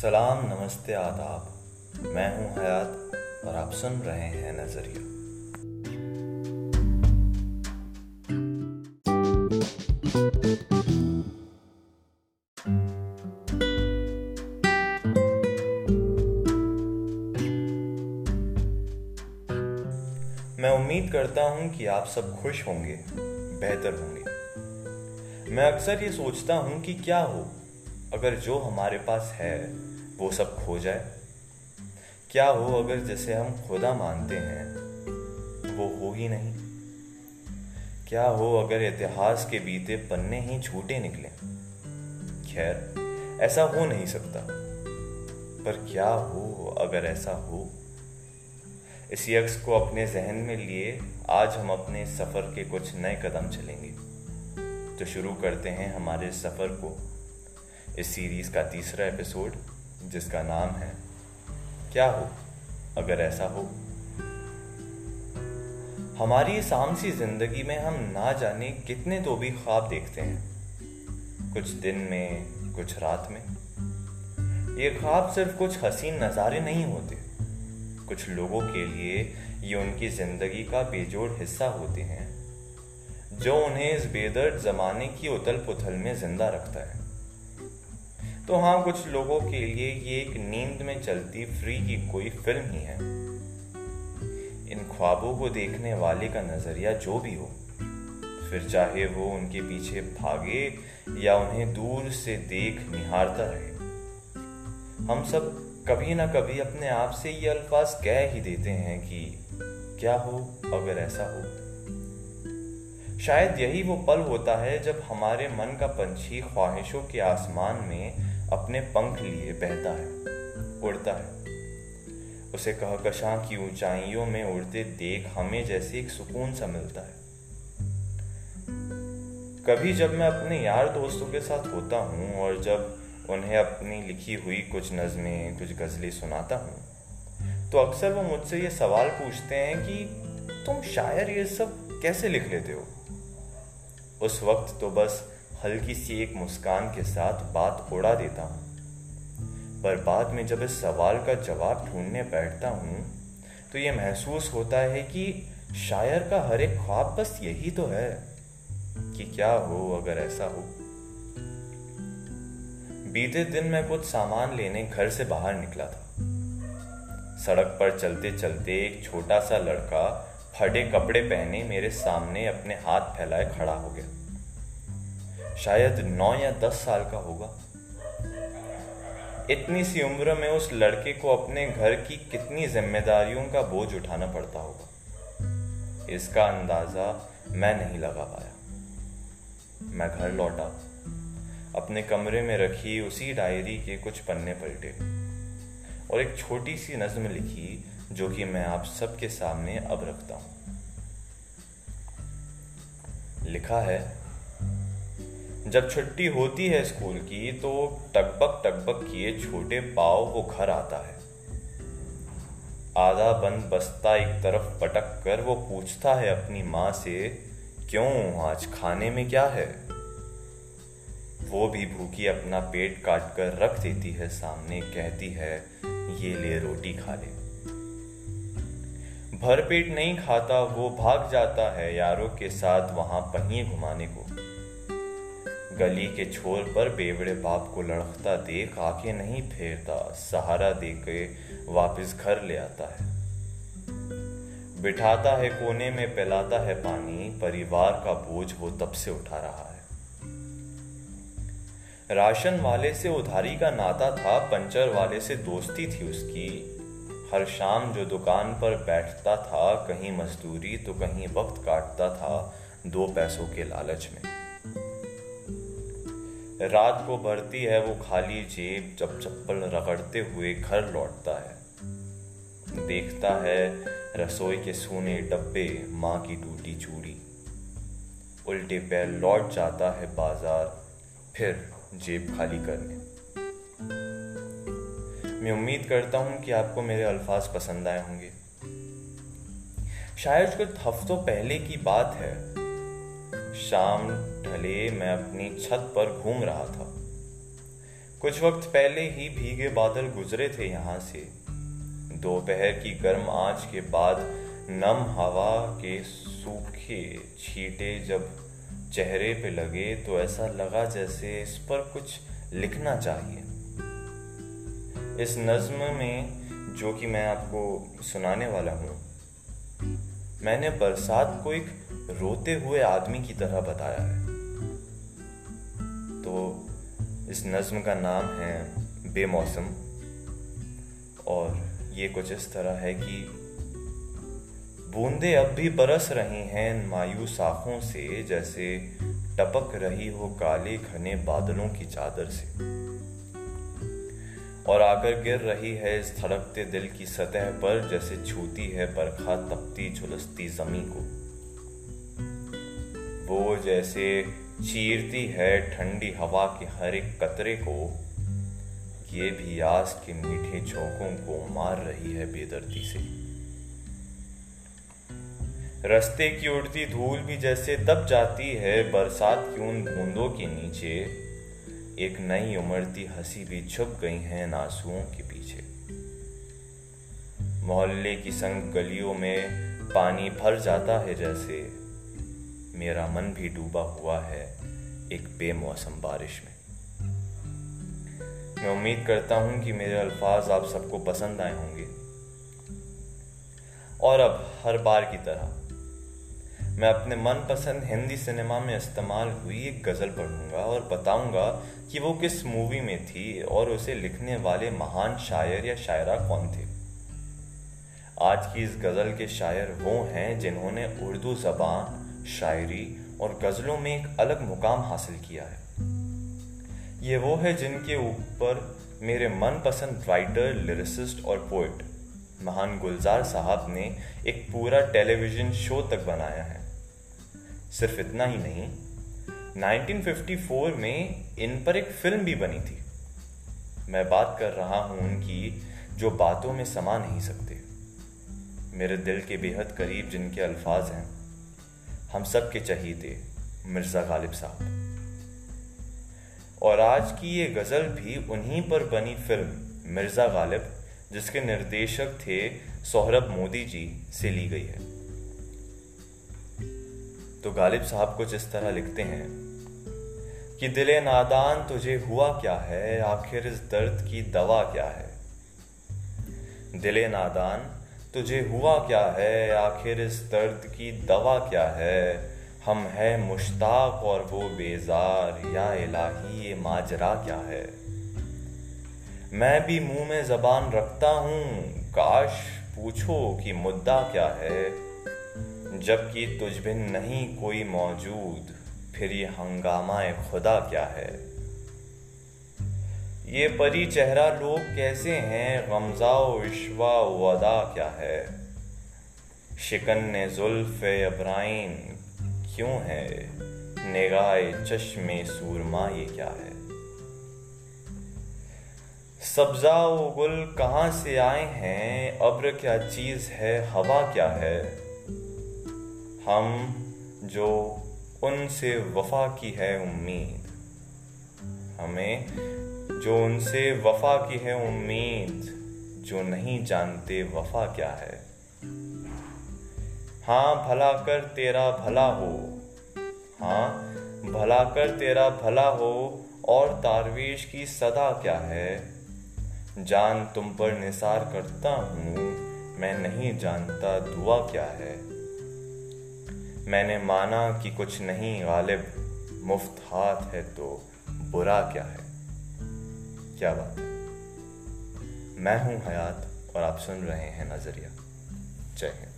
सलाम, नमस्ते, आदाब। मैं हूँ हयात और आप सुन रहे हैं नज़रिया। मैं उम्मीद करता हूँ कि आप सब खुश होंगे, बेहतर होंगे। मैं अक्सर ये सोचता हूँ कि क्या हो अगर जो हमारे पास है, वो सब खो जाए। क्या हो अगर जैसे हम खुदा मानते हैं, वो हो ही नहीं? क्या हो अगर इतिहास के बीते पन्ने ही छूटे निकले? खैर, ऐसा हो नहीं सकता। पर क्या हो अगर ऐसा हो? इस यक्स को अपने जहन में लिए आज हम अपने सफ़र के कुछ नए कदम चलेंगे। तो शुरू करते हैं हमारे सफ़र को। इस सीरीज़ का तीसरा एपिसोड जिसका नाम है, क्या हो, अगर ऐसा हो? हमारी इस आम सामसी ज़िंदगी में हम ना जाने कितने तो भी ख्वाब देखते हैं। कुछ दिन में, कुछ रात में। ये ख्वाब सिर्फ़ कुछ हसीन नज़ारे नहीं होते। कुछ लोगों के लिए ये उनकी ज़िंदगी का बेजोड़ हिस्सा होते हैं, जो उन्हें इस बेदर्द जमाने की उथल पुथल में ज़िंदा रखता है। तो हाँ कुछ लोगों के लिए ये एक नींद में चलती फ्री की कोई फ़िल्म ही है। इन ख्वाबों को देखने वाले का नज़रिया जो भी हो, फिर चाहे वो उनके पीछे भागे या उन्हें दूर से देख निहारता रहे। हम सब कभी ना कभी अपने आप से ये अल्फाज कह ही देते हैं कि, क्या हो अगर ऐसा हो? शायद यही वो पल होता है जब हमारे मन का पंछी ख्वाहिशों के आसमान में अपने पंख लिए बहता है, उड़ता है। उसे कहकशां की ऊंचाइयों में उड़ते देख हमें जैसे एक सुकून सा मिलता है। कभी जब मैं अपने यार दोस्तों के साथ होता हूँ और जब उन्हें अपनी लिखी हुई कुछ नज़में, कुछ गज़लें सुनाता हूँ तो अक्सर वो मुझसे ये सवाल पूछते हैं कि, तुम शायर ये सब कैसे लिख लेते हो? उस वक्त तो बस हल्की सी एक मुस्कान के साथ बात उड़ा देता हूँ। पर बाद में जब इस सवाल का जवाब ढूँढने बैठता हूँ तो ये महसूस होता है कि शायर का हर एक ख्वाब बस यही तो है कि क्या हो अगर ऐसा हो। बीते दिन मैं कुछ सामान लेने घर से बाहर निकला था। सड़क पर चलते चलते एक छोटा सा लड़का फटे कपड़े पहने मेरे सामने अपने हाथ फैलाए खड़ा हो गया। शायद नौ या दस साल का होगा। इतनी सी उम्र में उस लड़के को अपने घर की कितनी जिम्मेदारियों का बोझ उठाना पड़ता होगा। इसका अंदाज़ा मैं नहीं लगा पाया। मैं घर लौटा। अपने कमरे में रखी उसी डायरी के कुछ पन्ने पलटे। और एक छोटी सी नज्म लिखी जो कि मैं आप सबके सामने अब रखता हूँ। लिखा है, जब छुट्टी होती है स्कूल की तो टकबक टकबक किए छोटे पाव वो घर आता है। आधा बंद बस्ता एक तरफ़ पटक कर वो पूछता है अपनी माँ से, क्यों, आज खाने में क्या है? वो भी भूखी अपना पेट काट कर रख देती है सामने, कहती है, ये ले रोटी खा ले। भर पेट नहीं खाता, वो भाग जाता है यारों के साथ वहाँ पहिए घुमाने को। गली के छोर पर बेवड़े बाप को लड़कता देख आँखें नहीं फेरता, सहारा दे के वापिस घर ले आता है। बिठाता है कोने में, पिलाता है पानी, परिवार का बोझ वो तब से उठा रहा है। राशन वाले से उधारी का नाता था, पंचर वाले से दोस्ती थी उसकी। हर शाम जो दुकान पर बैठता था, कहीं मजदूरी तो कहीं वक्त काटता था दो पैसों के लालच में। रात को भरती है, वो खाली जेब जब चप्पल रगड़ते हुए घर लौटता है। देखता है रसोई के सोने डब्बे माँ की टूटी चूड़ी। उल्टे पैर लौट जाता है बाज़ार, फिर जेब खाली करने। मैं उम्मीद करता हूँ कि आपको मेरे अल्फाज पसंद आए होंगे। शायद कुछ हफ्तों पहले की बात है। शाम ढले, मैं अपनी छत पर घूम रहा था। कुछ वक्त पहले ही भीगे बादल गुजरे थे यहाँ से। दोपहर की गर्म आँच के बाद नम हवा के सूखे छींटे जब चेहरे पे लगे तो ऐसा लगा जैसे इस पर कुछ लिखना चाहिए। इस नज्म में जो कि मैं आपको सुनाने वाला हूँ, मैंने बरसात को एक रोते हुए आदमी की तरह बताया है। तो इस नज्म का नाम है बेमौसम, और ये कुछ इस तरह है कि बूंदे अब भी बरस रही हैं मायूस आँखों से, जैसे टपक रही हो काले घने बादलों की चादर से। और आकर गिर रही है इस धड़कते दिल की सतह पर, जैसे छूती है बरखा तपती झुलसती जमी को। वो जैसे चीरती है ठंडी हवा के हर एक कतरे को, ये भी आस के मीठे झोंकों को मार रही है बेदर्दी से। रस्ते की उड़ती धूल भी जैसे दब जाती है, बरसात की उन बूंदों के नीचे एक नई उमड़ती हँसी भी छुप गई है नासुओं के पीछे। मोहल्ले की संग गलियों में पानी भर जाता है जैसे मेरा मन भी डूबा हुआ है एक बेमौसम बारिश में। मैं उम्मीद करता हूँ कि मेरे अल्फाज आप सबको पसंद आए होंगे। और अब हर बार की तरह मैं अपने मनपसंद हिंदी सिनेमा में इस्तेमाल हुई एक गज़ल पढ़ूँगा और बताऊँगा कि वो किस मूवी में थी और उसे लिखने वाले महान शायर या शायरा कौन थे। आज की इस गज़ल के शायर वो हैं जिन्होंने उर्दू जबान, शायरी और गज़लों में एक अलग मुकाम हासिल किया है। ये वो है जिनके ऊपर मेरे मनपसंद राइटर, लिरिसिस्ट और पोइट महान गुलजार साहब ने एक पूरा टेलीविज़न शो तक बनाया है। सिर्फ़ इतना ही नहीं 1954 में इन पर एक फ़िल्म भी बनी थी। मैं बात कर रहा हूँ उनकी, जो बातों में समा नहीं सकते। मेरे दिल के बेहद करीब जिनके अल्फाज हैं, हम सब के चहीते, मिर्ज़ा गालिब साहब। और आज की ये गज़ल भी उन्हीं पर बनी फ़िल्म, मिर्ज़ा गालिब, जिसके निर्देशक थे सौरभ मोदी जी से ली गई है। तो गालिब साहब कुछ इस तरह लिखते हैं कि दिले नादान तुझे हुआ क्या है, आखिर इस दर्द की दवा क्या है? दिले नादान तुझे हुआ क्या है, आखिर इस दर्द की दवा क्या है? हम है मुश्ताक और वो बेजार, या इलाही ये माजरा क्या है? मैं भी मुँह में जबान रखता हूँ, काश पूछो कि मुद्दा क्या है? जबकि तुझ बिन नहीं कोई मौजूद, फिर ये हंगामा खुदा क्या है? ये परी चेहरा लोग कैसे हैं? गमजा विश्वा वदा क्या है? शिकन ने जुल्फ अब्राइन क्यों है? निगाह चश्मे सूरमा ये क्या है? सब्जा व गुल कहाँ से आए हैं? अब्र क्या चीज़ है? हवा क्या है? हम जो उनसे वफा की है उम्मीद, हमें जो उनसे वफा की है उम्मीद, जो नहीं जानते वफा क्या है। हाँ भला कर तेरा भला हो। हाँ भला कर तेरा भला हो और तारवेश की सदा क्या है। जान तुम पर निसार करता हूँ, मैं नहीं जानता दुआ क्या है। मैंने माना कि कुछ नहीं, गालिब, मुफ़्त हाथ है तो बुरा क्या है? क्या बात है? मैं हूँ हयात और आप सुन रहे हैं नज़रिया। जय हिंद।